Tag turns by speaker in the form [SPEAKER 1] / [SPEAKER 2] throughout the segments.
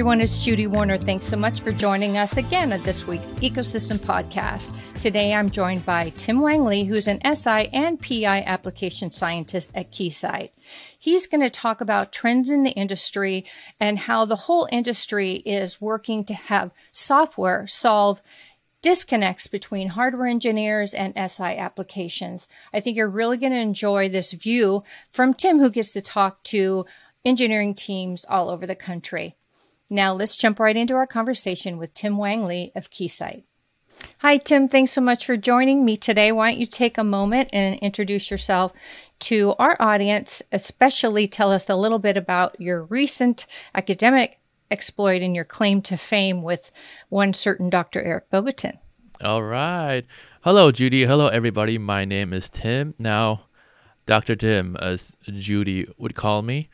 [SPEAKER 1] everyone. It's Judy Warner. Thanks so much for joining us again at this week's Ecosystem Podcast. Today I'm joined by Tim Wang Lee, who's an SI and PI application scientist at Keysight. He's going to talk about trends in the industry and how the whole industry is working to have software solve disconnects between hardware engineers and SI applications. I think you're really going to enjoy this view from Tim, who gets to talk to engineering teams all over the country. Now let's jump right into our conversation with Tim Wang Lee of Keysight. Hi, Tim. Thanks so much for joining me today. Why don't you take a moment and introduce yourself to our audience, especially tell us a little bit about your recent academic exploit and your claim to fame with one certain Dr. Eric Bogatin.
[SPEAKER 2] All right. Hello, Judy. Hello, everybody. My name is Tim. Now, Dr. Tim, as Judy would call me.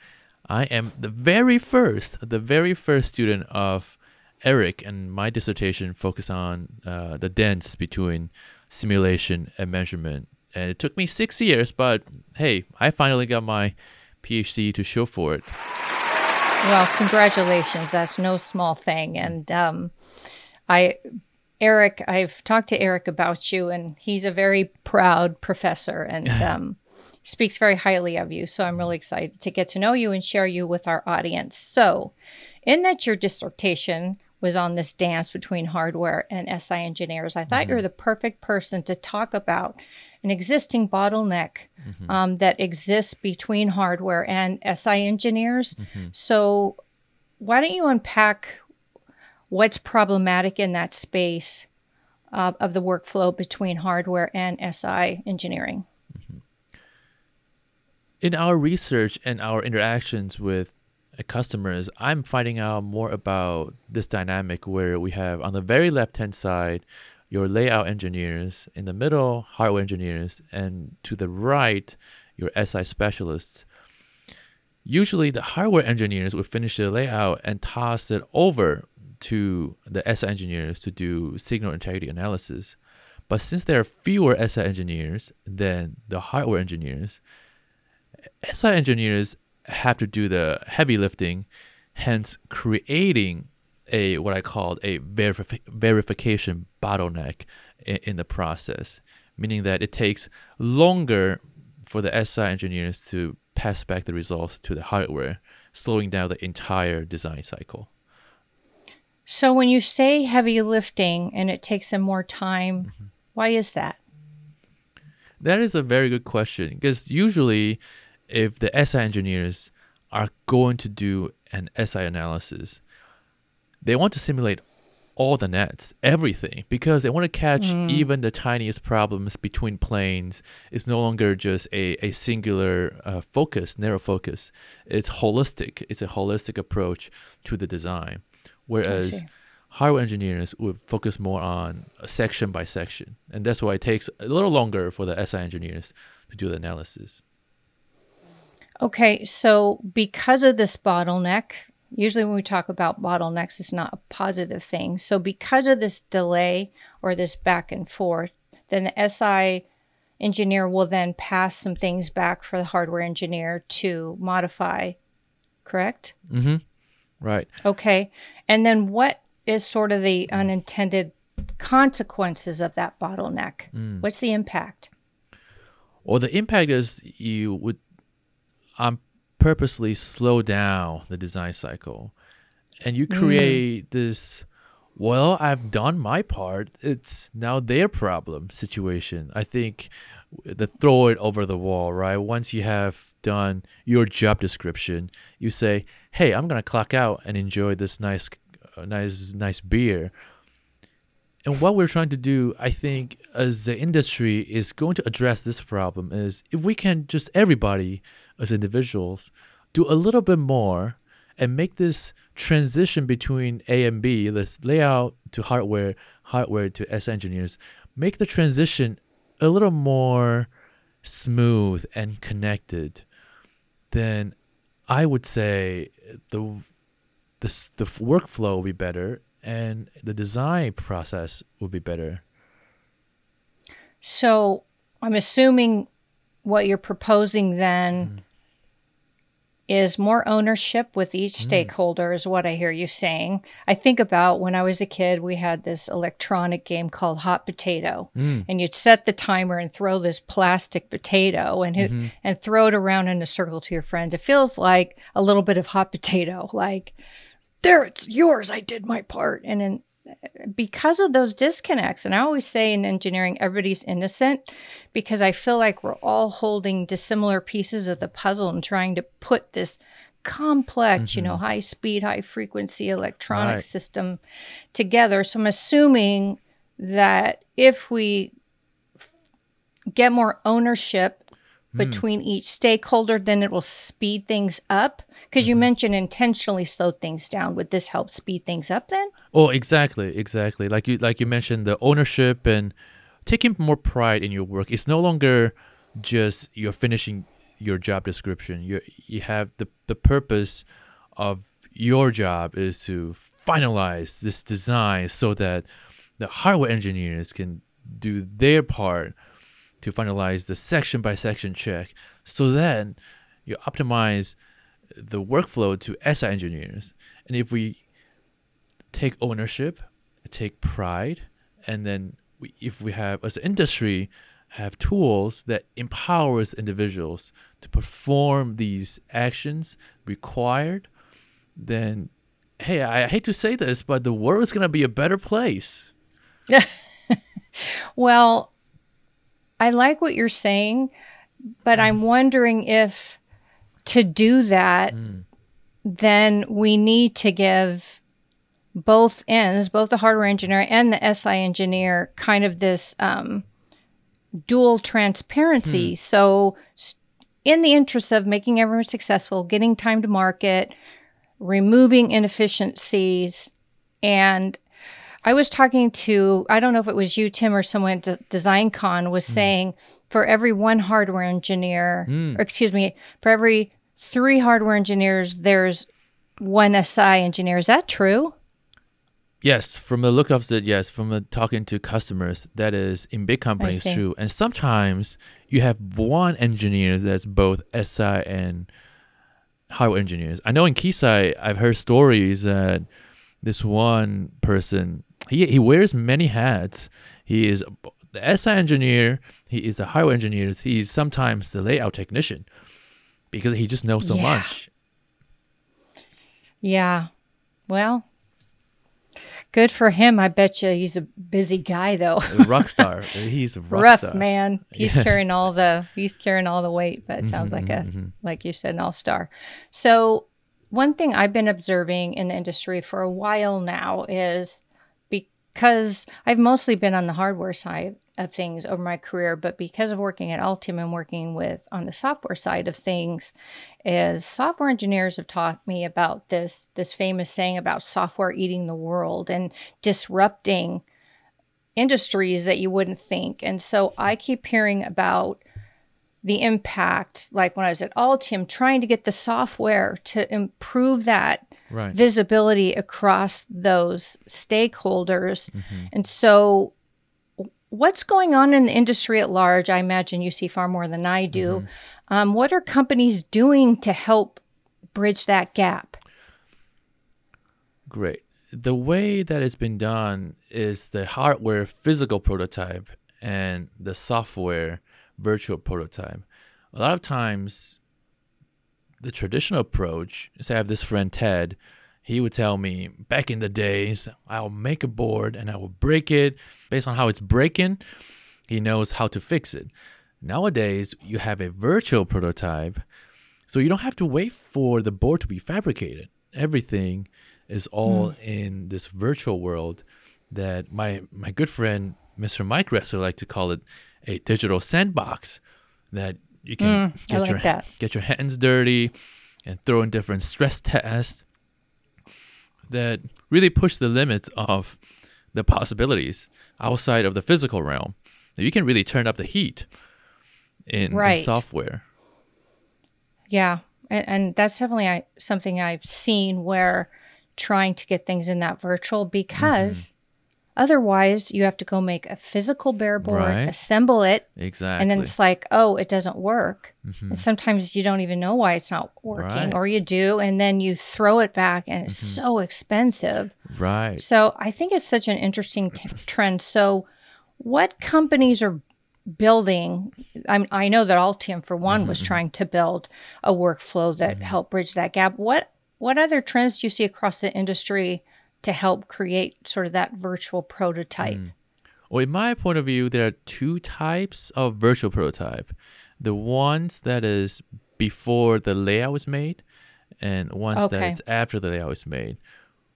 [SPEAKER 2] I am the very first, the very first student of Eric, and my dissertation focused on uh, the dance between simulation and measurement. And it took me six years, but hey, I finally got my PhD to show for it.
[SPEAKER 1] Well, congratulations. That's no small thing. And um, I, Eric, I've talked to Eric about you, and he's a very proud professor. And um, speaks very highly of you. So I'm really excited to get to know you and share you with our audience. So, in that your dissertation was on this dance between hardware and SI engineers, I thought mm-hmm. you're the perfect person to talk about an existing bottleneck mm-hmm. um, that exists between hardware and SI engineers. Mm-hmm. So, why don't you unpack what's problematic in that space uh, of the workflow between hardware and SI engineering?
[SPEAKER 2] In our research and our interactions with customers, I'm finding out more about this dynamic where we have on the very left hand side your layout engineers, in the middle, hardware engineers, and to the right, your SI specialists. Usually, the hardware engineers would finish the layout and toss it over to the SI engineers to do signal integrity analysis. But since there are fewer SI engineers than the hardware engineers, SI engineers have to do the heavy lifting, hence creating a what I called a verifi- verification bottleneck in, in the process, meaning that it takes longer for the SI engineers to pass back the results to the hardware, slowing down the entire design cycle.
[SPEAKER 1] So when you say heavy lifting and it takes them more time, mm-hmm. why is that?
[SPEAKER 2] That is a very good question because usually if the SI engineers are going to do an SI analysis, they want to simulate all the nets, everything, because they want to catch mm. even the tiniest problems between planes. It's no longer just a, a singular uh, focus, narrow focus. It's holistic. It's a holistic approach to the design. Whereas hardware engineers would focus more on section by section. And that's why it takes a little longer for the SI engineers to do the analysis.
[SPEAKER 1] Okay, so because of this bottleneck, usually when we talk about bottlenecks, it's not a positive thing. So because of this delay or this back and forth, then the SI engineer will then pass some things back for the hardware engineer to modify, correct?
[SPEAKER 2] Mm-hmm. Right.
[SPEAKER 1] Okay. And then what is sort of the unintended consequences of that bottleneck? Mm. What's the impact?
[SPEAKER 2] Well, the impact is you would I'm purposely slow down the design cycle. And you create mm. this well i've done my part. It's now their problem situation. I think the throw it over the wall right? Once you have done your job description you say hey i'm gonna clock out and enjoy this nice uh, nice nice beer. And what we're trying to do i think as the industry is going to address this problem is if we can just everybody as individuals do a little bit more and make this transition between A and B, this layout to hardware, hardware to S engineers, make the transition a little more smooth and connected, then I would say the the the workflow will be better and the design process will be better.
[SPEAKER 1] So I'm assuming what you're proposing then mm is more ownership with each mm. stakeholder is what I hear you saying. I think about when I was a kid, we had this electronic game called Hot Potato, mm. and you'd set the timer and throw this plastic potato and who, mm-hmm. and throw it around in a circle to your friends. It feels like a little bit of hot potato, like there it's yours. I did my part, and then because of those disconnects, and I always say in engineering, everybody's innocent because I feel like we're all holding dissimilar pieces of the puzzle and trying to put this complex, you know, mm-hmm. high speed, high frequency electronic
[SPEAKER 2] Right.
[SPEAKER 1] system together. So I'm assuming that if we f- get more ownership Mm. between each stakeholder, then it will speed things up. Because you mm-hmm. mentioned intentionally slow things down. Would this help speed things up then?
[SPEAKER 2] Oh, exactly, exactly. Like you, like you mentioned, the ownership and taking more pride in your work. It's no longer just you're finishing your job description. You you have the the purpose of your job is to finalize this design so that the hardware engineers can do their part to finalize the section by section check. So then you optimize the workflow to SI engineers. And if we take ownership, take pride, and then we, if we have as an industry have tools that empowers individuals to perform these actions required, then hey, I hate to say this, but the world is gonna be a better place. Yeah.
[SPEAKER 1] Well, I like what you're saying, but I'm mm. wondering if to do that, mm. then we need to give both ends, both the hardware engineer and the SI engineer, kind of this um, dual transparency. Hmm. So, in the interest of making everyone successful, getting time to market, removing inefficiencies, and I was talking to, I don't know if it was you, Tim, or someone at D- DesignCon was hmm. saying for every one hardware engineer, hmm. or excuse me, for every three hardware engineers, there's one SI engineer. Is that true?
[SPEAKER 2] Yes, from the look of it, yes, from the talking to customers, that is in big companies true. And sometimes you have one engineer that's both SI and hardware engineers. I know in Keysight, I've heard stories that this one person he he wears many hats. He is the SI engineer. He is a hardware engineer. He's sometimes the layout technician because he just knows so
[SPEAKER 1] Yeah.
[SPEAKER 2] much.
[SPEAKER 1] Yeah. Well, good for him. I bet you he's a busy guy though.
[SPEAKER 2] Rock star. He's a rock
[SPEAKER 1] Rough
[SPEAKER 2] star.
[SPEAKER 1] man. He's carrying all the he's carrying all the weight, but it
[SPEAKER 2] Mm-hmm,
[SPEAKER 1] sounds like a like you said, an all star. So one thing I've been observing in the industry for a while now is because I've mostly been on the hardware side of things over my career, but because of working at Altium and working with on the software side of things, is software engineers have taught me about this this famous saying about software eating the world and disrupting industries that you wouldn't think. And so I keep hearing about the impact, like when I was at Altium, trying to get the software to improve that
[SPEAKER 2] Right.
[SPEAKER 1] visibility across those stakeholders. And so, what's going on in the industry at large? I imagine you see far more than I do. Um, what are companies doing to help bridge that gap?
[SPEAKER 2] Great. The way that it's been done is the hardware physical prototype and the software virtual prototype. A lot of times, the traditional approach is I have this friend Ted. He would tell me back in the days, I'll make a board and I will break it based on how it's breaking. He knows how to fix it. Nowadays, you have a virtual prototype, so you don't have to wait for the board to be fabricated. Everything is all hmm. in this virtual world that my my good friend Mr. Mike Resso like to call it a digital sandbox that you can mm,
[SPEAKER 1] I
[SPEAKER 2] get
[SPEAKER 1] like
[SPEAKER 2] your
[SPEAKER 1] that.
[SPEAKER 2] get your hands dirty and throw in different stress tests that really push the limits of the possibilities outside of the physical realm. You can really turn up the heat in, in software.
[SPEAKER 1] Yeah, and, and that's definitely I, something I've seen where trying to get things in that virtual mm-hmm. because Otherwise, you have to go make a physical bare board,
[SPEAKER 2] Right.
[SPEAKER 1] assemble it,
[SPEAKER 2] Exactly.
[SPEAKER 1] and then it's like, oh, it doesn't work. Mm-hmm. And sometimes you don't even know why it's not working,
[SPEAKER 2] Right.
[SPEAKER 1] or you do, and then you throw it back, and it's mm-hmm. so expensive.
[SPEAKER 2] right.
[SPEAKER 1] So I think it's such an interesting t- trend. So, what companies are building? I'm, I know that Altium, for one, was mm-hmm. trying to build a workflow that helped bridge that gap. What what other trends do you see across the industry to help create sort of that virtual prototype? Mm.
[SPEAKER 2] Well, in my point of view, there are two types of virtual prototype. The ones that is before the layout is made, and ones
[SPEAKER 1] Okay.
[SPEAKER 2] that is after the layout is made.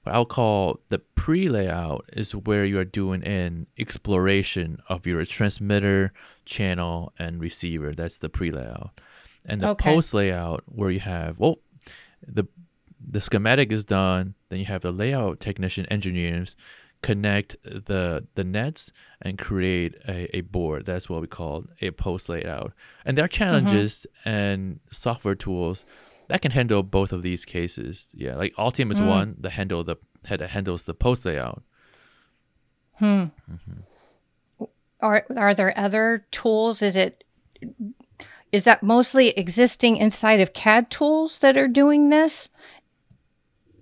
[SPEAKER 2] What I'll call the pre-layout is where you are doing an exploration of your transmitter, channel, and receiver. That's the pre-layout. And the
[SPEAKER 1] Okay.
[SPEAKER 2] post-layout where you have well, the the schematic is done. Then you have the layout technician engineers connect the the nets and create a, a board. That's what we call a post layout. And there are mm-hmm. challenges and software tools that can handle both of these cases. Yeah, like Altium is mm. one that handle the that handles the post layout. Hmm. Mm-hmm.
[SPEAKER 1] Are are there other tools? Is it is that mostly existing inside of CAD tools that are doing this?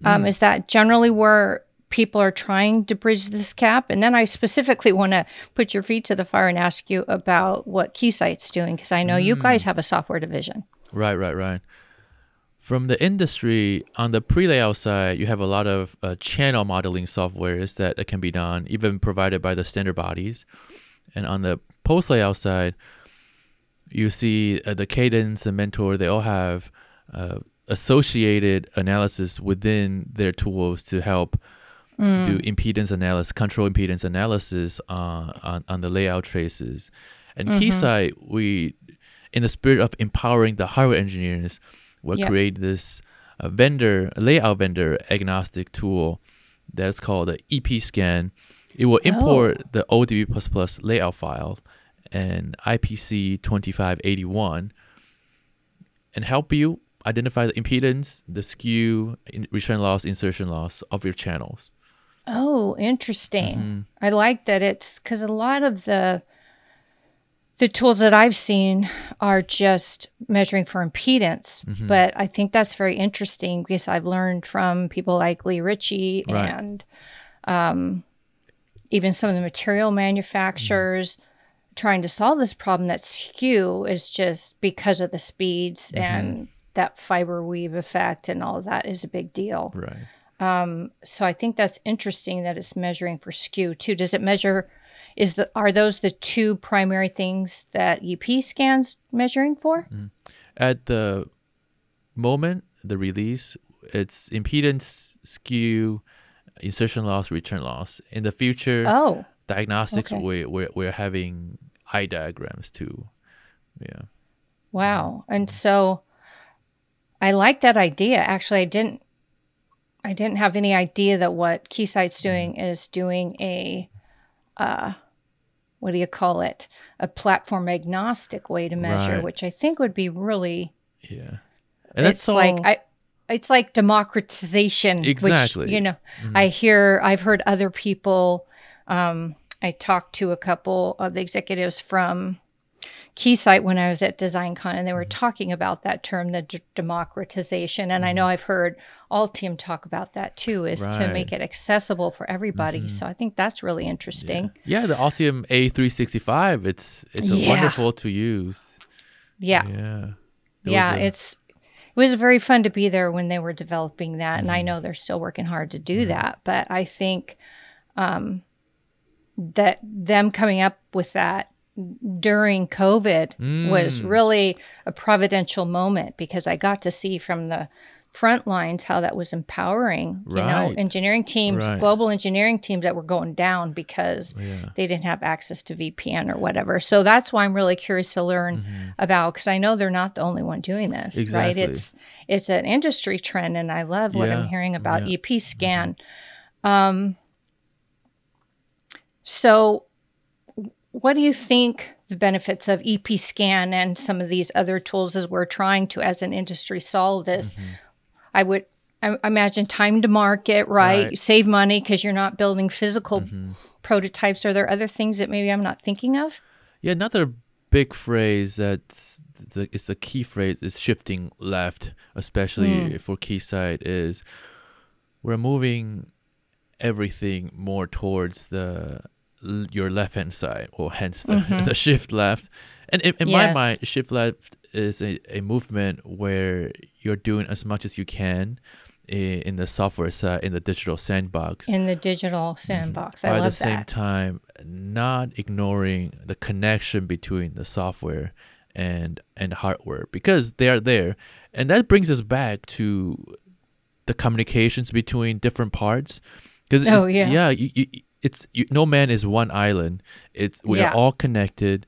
[SPEAKER 1] Um, is that generally where people are trying to bridge this gap? And then I specifically want to put your feet to the fire and ask you about what Keysight's doing because I know you guys have a software division.
[SPEAKER 2] Right, right, right. From the industry, on the pre-layout side, you have a lot of uh, channel modeling softwares that can be done, even provided by the standard bodies. And on the post-layout side, you see uh, the Cadence, the Mentor, they all have uh, associated analysis within their tools to help do impedance analysis, control impedance analysis uh, on, on the layout traces. And Keysight, we, in the spirit of empowering the hardware engineers, will
[SPEAKER 1] Yeah.
[SPEAKER 2] create this uh, vendor, layout vendor agnostic tool that's called the EP scan. It will import the ODB++ layout file and IPC 2581 and help you identify the impedance, the skew, in- return loss, insertion loss of your channels.
[SPEAKER 1] Oh, interesting.
[SPEAKER 2] Mm-hmm.
[SPEAKER 1] I like that it's because a lot of the the tools that I've seen are just measuring for impedance,
[SPEAKER 2] Mm-hmm.
[SPEAKER 1] but I think that's very interesting because I've learned from people like Lee Ritchey
[SPEAKER 2] Right.
[SPEAKER 1] and um, even some of the material manufacturers
[SPEAKER 2] Mm-hmm.
[SPEAKER 1] trying to solve this problem that skew is just because of the speeds
[SPEAKER 2] Mm-hmm.
[SPEAKER 1] and that fiber weave effect and all of that is a big deal.
[SPEAKER 2] Right.
[SPEAKER 1] Um, so I think that's interesting that it's measuring for skew too. Does it measure? Is the are those the two primary things that EP scans measuring for? Mm-hmm.
[SPEAKER 2] At the moment, the release, it's impedance, skew, insertion loss, return loss. In the future,
[SPEAKER 1] Oh,
[SPEAKER 2] diagnostics,
[SPEAKER 1] okay.
[SPEAKER 2] we, we're, we're having eye diagrams too. Yeah.
[SPEAKER 1] wow! And mm-hmm. so I like that idea. Actually, I didn't. I didn't have any idea that what Keysight's doing is doing a, uh, what do you call it? A platform agnostic way to measure,
[SPEAKER 2] Right.
[SPEAKER 1] which I think would be really
[SPEAKER 2] Yeah. And that's
[SPEAKER 1] it's
[SPEAKER 2] all.
[SPEAKER 1] like I it's like democratization
[SPEAKER 2] Exactly.
[SPEAKER 1] which you know i hear i've heard other people um i talked to a couple of the executives from keysight when i was at designcon and they were talking about that term the d- democratization and i know i've heard Altium talk about that too is to
[SPEAKER 2] Right. Mm-hmm.
[SPEAKER 1] make it accessible for everybody so i think that's really interesting
[SPEAKER 2] yeah, the Altium A365, it's it's
[SPEAKER 1] Yeah.
[SPEAKER 2] wonderful to use.
[SPEAKER 1] yeah
[SPEAKER 2] Yeah. There
[SPEAKER 1] yeah
[SPEAKER 2] a-
[SPEAKER 1] it's it was very fun to be there when they were developing that and i know they're still working hard to do that but i think um, that them coming up with that during covid was really a providential moment because i got to see from the front lines how that was empowering you know engineering teams
[SPEAKER 2] Right.
[SPEAKER 1] global engineering teams that were going down because
[SPEAKER 2] Yeah.
[SPEAKER 1] they didn't have access to VPN or whatever. So that's why I'm really curious to learn about because I know they're not the only one doing this, right?
[SPEAKER 2] Mm-hmm.
[SPEAKER 1] It's it's an industry trend, and I love what I'm hearing about
[SPEAKER 2] yeah.
[SPEAKER 1] EP scan. Um, so, what do you think the benefits of EP scan and some of these other tools as we're trying to, as an industry, solve this?
[SPEAKER 2] Mm-hmm.
[SPEAKER 1] I would I imagine time to market, right?
[SPEAKER 2] Right.
[SPEAKER 1] Save money because you're not building physical prototypes. Are there other things that maybe I'm not thinking of?
[SPEAKER 2] Yeah, another big phrase that's the is the key phrase is shifting left, especially for Keysight is we're moving everything more towards the your left hand side, or hence the, the mm-hmm. shift left. And in, in my mind, shift left is a, a movement where you're doing as much as you can in, in the software side, in the digital sandbox
[SPEAKER 1] In the digital mm-hmm. sandbox. I
[SPEAKER 2] by
[SPEAKER 1] love
[SPEAKER 2] the same
[SPEAKER 1] that.
[SPEAKER 2] time not ignoring the connection between the software and and hardware because they are there and that brings us back to the communications between different parts because
[SPEAKER 1] Oh, yeah.
[SPEAKER 2] yeah you, you, it's you, no man is one island it's we
[SPEAKER 1] Yeah.
[SPEAKER 2] are all connected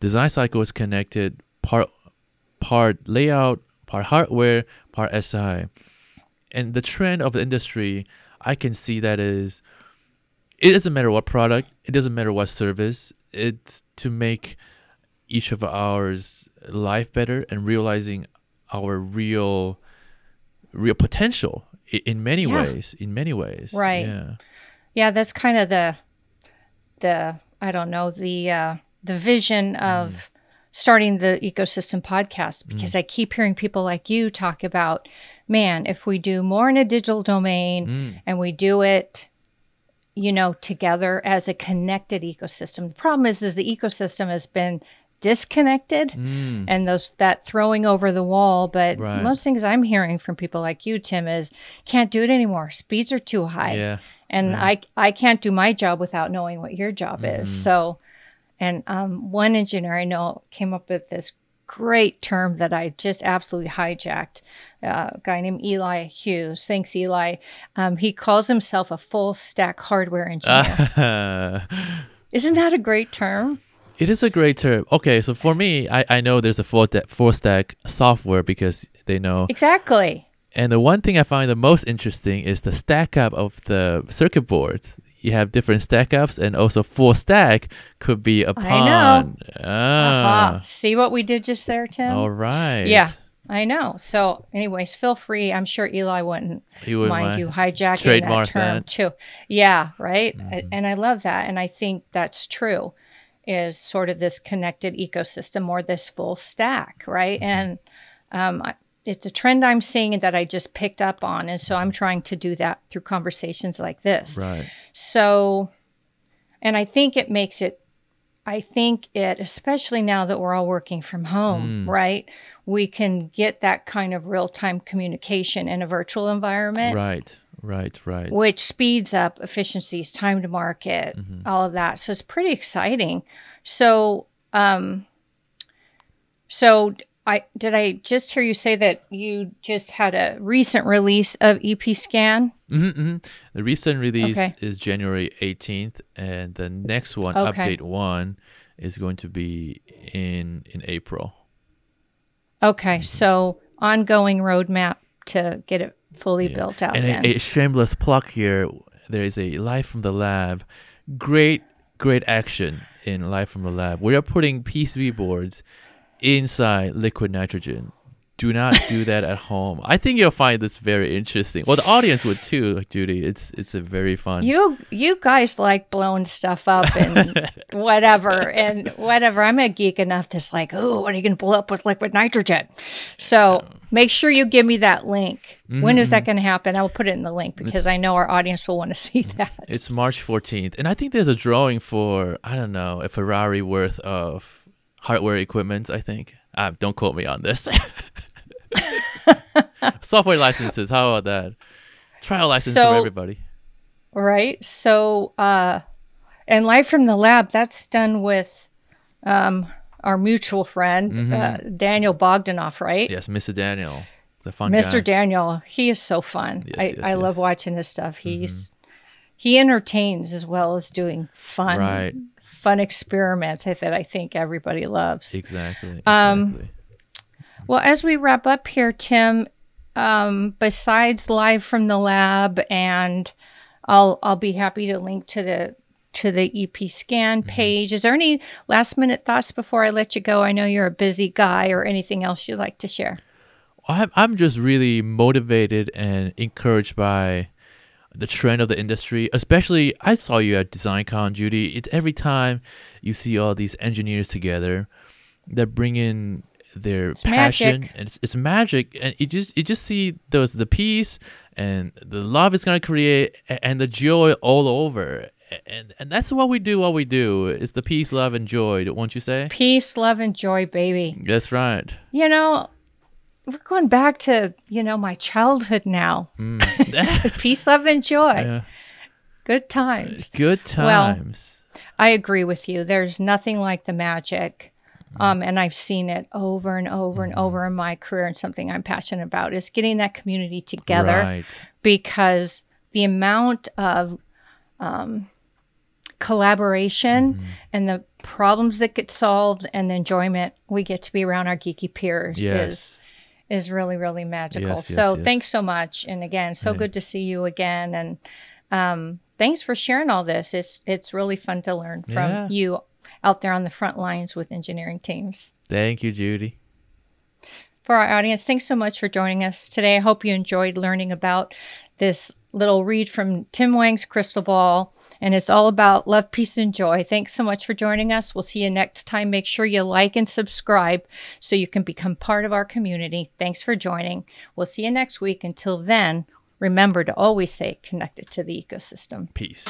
[SPEAKER 2] design cycle is connected part part layout part hardware part si and the trend of the industry i can see that is it doesn't matter what product it doesn't matter what service it's to make each of ours life better and realizing our real real potential in many
[SPEAKER 1] Yeah.
[SPEAKER 2] ways in many ways
[SPEAKER 1] Right.
[SPEAKER 2] yeah
[SPEAKER 1] Yeah, that's kind of the the I don't know the uh, the vision of mm. starting the ecosystem podcast mm. because I keep hearing people like you talk about, man, if we do more in a digital domain mm. and we do it, you know, together as a connected ecosystem. The problem is, is the ecosystem has been disconnected and those that throwing over the wall but
[SPEAKER 2] Right.
[SPEAKER 1] most things i'm hearing from people like you tim is can't do it anymore speeds are too high
[SPEAKER 2] yeah
[SPEAKER 1] and I I can't do my job without knowing what your job is. So, and um, one engineer I know came up with this great term that I just absolutely hijacked. Uh, a guy named Eli Hughes. Thanks, Eli. Um, he calls himself a full stack hardware engineer. Isn't that a great term?
[SPEAKER 2] It is a great term. Okay, so for me, I, I know there's a full, de- full stack software because they know.
[SPEAKER 1] Exactly.
[SPEAKER 2] And the one thing I find the most interesting is the stack up of the circuit boards. You have different stack ups, and also full stack could be upon. Ah,
[SPEAKER 1] Aha. See what we did just there, Tim?
[SPEAKER 2] all right.
[SPEAKER 1] Yeah, I know. So, anyways, feel free. I'm sure Eli wouldn't
[SPEAKER 2] He wouldn't
[SPEAKER 1] mind you hijacking that term
[SPEAKER 2] that.
[SPEAKER 1] too. Yeah, right.
[SPEAKER 2] Mm-hmm.
[SPEAKER 1] And I love that. And I think that's true. Is sort of this connected ecosystem or this full stack, right?
[SPEAKER 2] Mm-hmm.
[SPEAKER 1] And um, I, it's a trend I'm seeing that I just picked up on, and so I'm trying to do that through conversations like this.
[SPEAKER 2] Right.
[SPEAKER 1] So, and I think it makes it, I think it, especially now that we're all working from home, right? We can get that kind of real time communication in a virtual environment,
[SPEAKER 2] Right. Right. Right.
[SPEAKER 1] which speeds up efficiencies, time to market, all of that. So it's pretty exciting. So, um, so I did I just hear you say that you just had a recent release of EP Scan?
[SPEAKER 2] Mm-hmm, The recent release
[SPEAKER 1] Okay.
[SPEAKER 2] is January 18th, and the next one,
[SPEAKER 1] Okay.
[SPEAKER 2] update one, is going to be in in April.
[SPEAKER 1] Okay, so ongoing roadmap to get it fully built out.
[SPEAKER 2] And
[SPEAKER 1] then.
[SPEAKER 2] a, a shameless plug here. There is a live from the lab. Great, great action in live from the lab. We are putting PCB boards inside liquid nitrogen. Do not do that at home. I think you'll find this very interesting. Well, the audience would too, like Judy. It's it's a very fun.
[SPEAKER 1] you you guys like blowing stuff up and whatever and whatever. I'm a geek enough that's like, oh, what are you going to blow up with liquid nitrogen? So make sure you give me that link. When is
[SPEAKER 2] Mm-hmm.
[SPEAKER 1] that going to happen? I'll put it in the link because I know our audience will want to see that.
[SPEAKER 2] It's March 14th, and I think there's a drawing for I don't know a Ferrari worth of hardware equipment. I think. Uh, don't quote me on this. Software licenses. How about that? Trial license
[SPEAKER 1] So-
[SPEAKER 2] for everybody.
[SPEAKER 1] Right. So, uh, and live from the lab, that's done with um, our mutual friend, uh, Daniel Bogdanoff, right?
[SPEAKER 2] Yes, Mr. Daniel, the fun
[SPEAKER 1] Mr.
[SPEAKER 2] guy.
[SPEAKER 1] Daniel, he is so fun.
[SPEAKER 2] Yes,
[SPEAKER 1] I,
[SPEAKER 2] yes,
[SPEAKER 1] I
[SPEAKER 2] yes. Mm-hmm.
[SPEAKER 1] love watching his stuff. He's he entertains as well as doing fun
[SPEAKER 2] Right.
[SPEAKER 1] fun experiments that I think everybody loves.
[SPEAKER 2] Exactly.
[SPEAKER 1] Um,
[SPEAKER 2] exactly.
[SPEAKER 1] Well, as we wrap up here, Tim, um, besides live from the lab, and I'll I'll be happy to link to the to the EP scan
[SPEAKER 2] Mm-hmm.
[SPEAKER 1] page. Is there any last minute thoughts before I let you go? I know you're a busy guy, or anything else you'd like to share.
[SPEAKER 2] I'm I'm just really motivated and encouraged by the trend of the industry. Especially, I saw you at DesignCon, Judy. It every time you see all these engineers together that bring in their
[SPEAKER 1] It's
[SPEAKER 2] passion
[SPEAKER 1] magic.
[SPEAKER 2] and it's, it's magic and you just you just see those the peace and the love it's gonna create and the joy all over and and that's what we do what we do is the peace love and joy won't you say
[SPEAKER 1] Peace, love, and joy, baby.
[SPEAKER 2] that's right
[SPEAKER 1] You know, we're going back to, you know, my childhood now. Mm. Peace, love, and joy.
[SPEAKER 2] Yeah.
[SPEAKER 1] Good times.
[SPEAKER 2] good
[SPEAKER 1] Well,
[SPEAKER 2] times
[SPEAKER 1] I agree with you. There's nothing like the magic. Um, and I've seen it over and over and over in my career, and something I'm passionate about is getting that community together
[SPEAKER 2] right
[SPEAKER 1] because the amount of um, collaboration and the problems that get solved and the enjoyment we get to be around our geeky peers is
[SPEAKER 2] yes
[SPEAKER 1] is really really magical.
[SPEAKER 2] Yes, yes,
[SPEAKER 1] so
[SPEAKER 2] yes.
[SPEAKER 1] thanks so much, and again, so good to see you again, and um, thanks for sharing all this. It's it's really fun to learn from
[SPEAKER 2] Yeah.
[SPEAKER 1] you out there on the front lines with engineering teams.
[SPEAKER 2] thank you judy
[SPEAKER 1] For our audience, thanks so much for joining us today. I hope you enjoyed learning about this little read from Tim Wang's Crystal Ball. And it's all about love, peace, and joy. Thanks so much for joining us. We'll see you next time. Make sure you like and subscribe so you can become part of our community. Thanks for joining. We'll see you next week. Until then, remember to always stay connected to the ecosystem.
[SPEAKER 2] peace